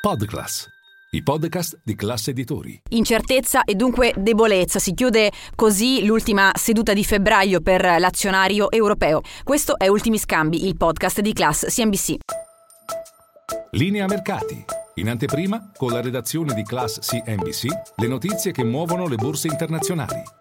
Podclass, i podcast di classe editori. Incertezza e dunque debolezza. Si chiude così l'ultima seduta di febbraio per l'azionario europeo. Questo è Ultimi Scambi, il podcast di Class CNBC. Linea mercati. In anteprima, con la redazione di Class CNBC, le notizie che muovono le borse internazionali.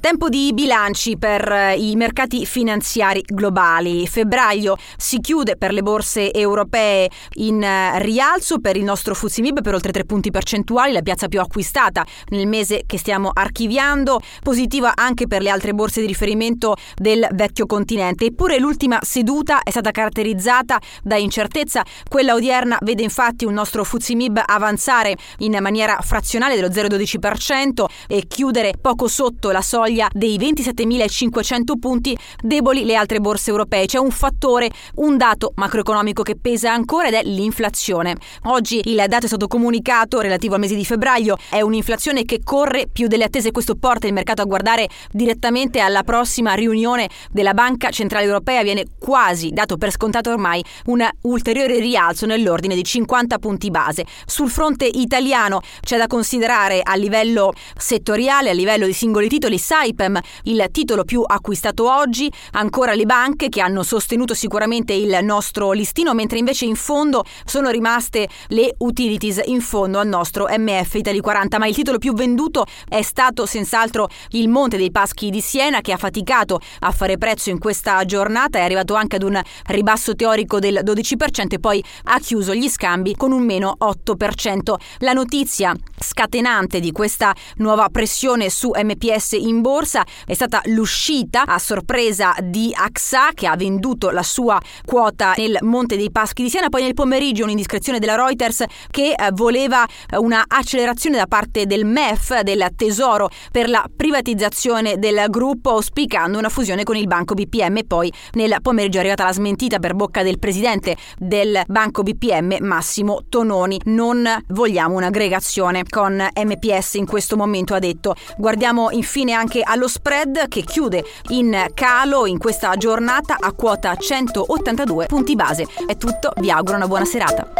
Tempo di bilanci per eh, i mercati finanziari globali. Febbraio si chiude per le borse europee in eh, rialzo per il nostro FTSE per oltre 3 punti percentuali, la piazza più acquistata nel mese che stiamo archiviando, positiva anche per le altre borse di riferimento del vecchio continente. Eppure l'ultima seduta è stata caratterizzata da incertezza. Quella odierna vede infatti un nostro FTSE avanzare in maniera frazionale dello 0,12% e chiudere poco sotto la soglia soglia dei 27.500 punti, deboli le altre borse europee. C'è un fattore, un dato macroeconomico che pesa ancora ed è l'inflazione. Oggi il dato è stato comunicato relativo al mese di febbraio, è un'inflazione che corre più delle attese, questo porta il mercato a guardare direttamente alla prossima riunione della Banca Centrale Europea, viene quasi dato per scontato ormai un ulteriore rialzo nell'ordine di 50 punti base. Sul fronte italiano c'è da considerare a livello settoriale, a livello di singoli titoli, Saipem, il titolo più acquistato oggi, ancora le banche che hanno sostenuto sicuramente il nostro listino, mentre invece in fondo sono rimaste le utilities in fondo al nostro MF Italy 40, ma il titolo più venduto è stato senz'altro il Monte dei Paschi di Siena che ha faticato a fare prezzo in questa giornata, è arrivato anche ad un ribasso teorico del 12% e poi ha chiuso gli scambi con un meno 8%. La notizia scatenante di questa nuova pressione su MPS in borsa è stata l'uscita a sorpresa di AXA che ha venduto la sua quota nel Monte dei Paschi di Siena, poi nel pomeriggio un'indiscrezione della Reuters che eh, voleva una accelerazione da parte del MEF, del Tesoro, per la privatizzazione del gruppo, auspicando una fusione con il Banco BPM. Poi nel pomeriggio è arrivata la smentita per bocca del presidente del Banco BPM, Massimo Tononi. Non vogliamo un'aggregazione con MPS in questo momento, ha detto. Guardiamo infine anche allo spread che chiude in calo in questa giornata a quota 182 punti base. È tutto, vi auguro una buona serata.